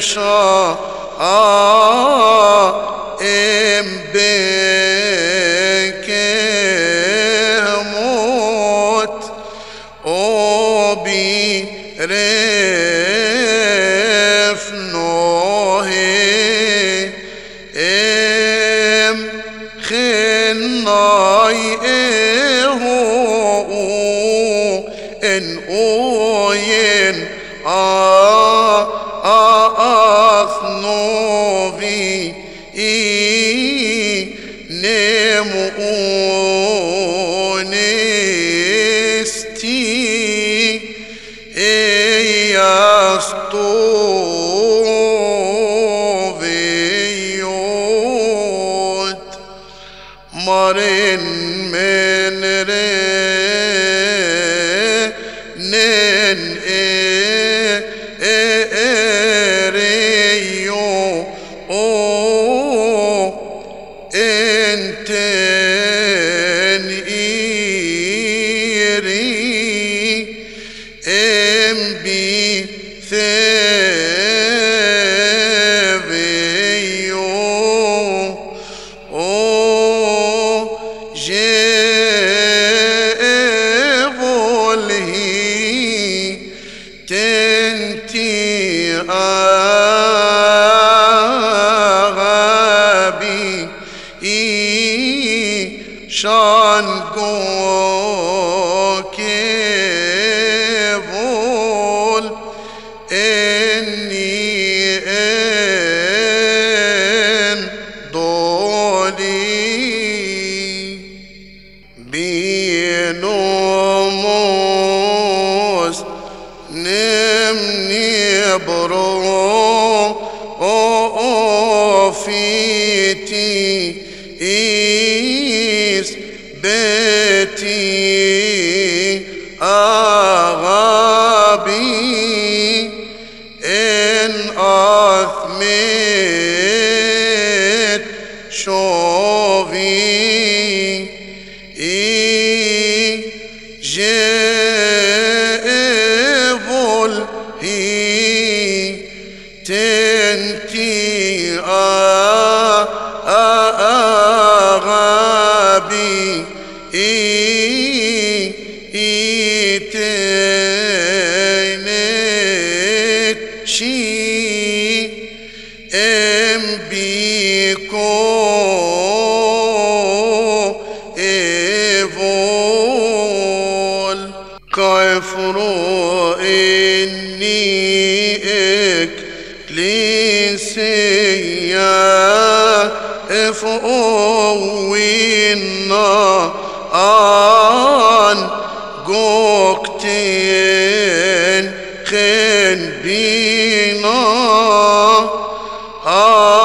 بشا إم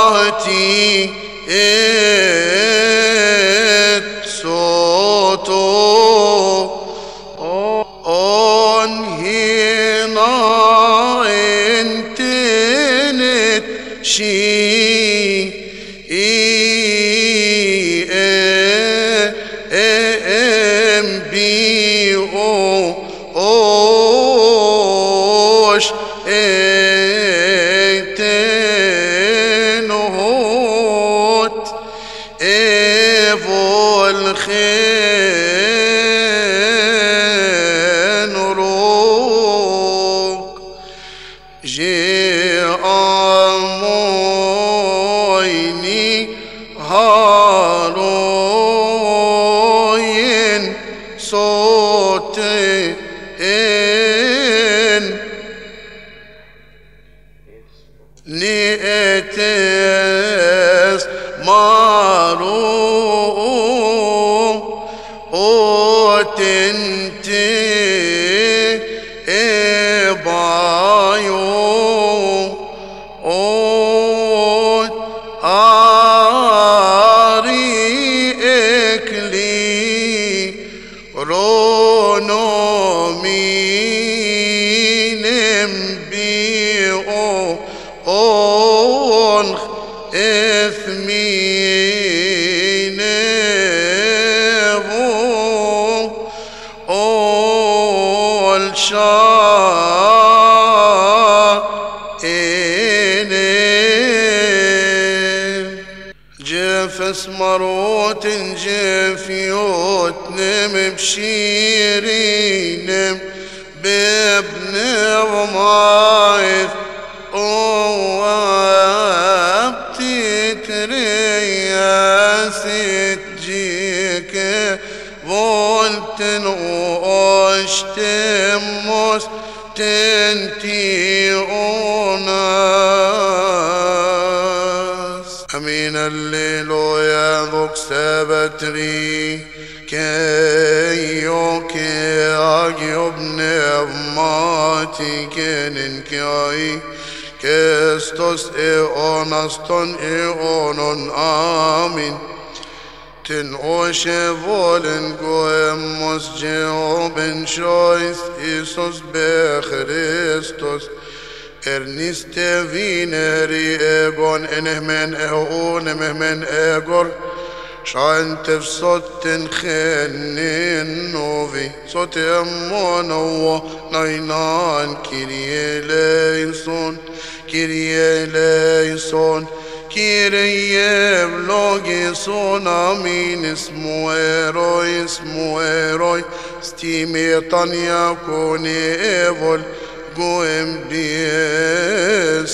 آتي ات إيونستون إيونون آمين Ten oshe volen goemos Jehoben shois Isos be Christos Erniste vineri egon enehmen eon ehmen egor شان تفصت خنين نوفي صوت أمونا ناينان كيري ليسون كيري ليسون كيري بلوغي سون أمين اسمو إيروي اسمو إيروي ستيمي طانيا كوني إيفول قوم باسمو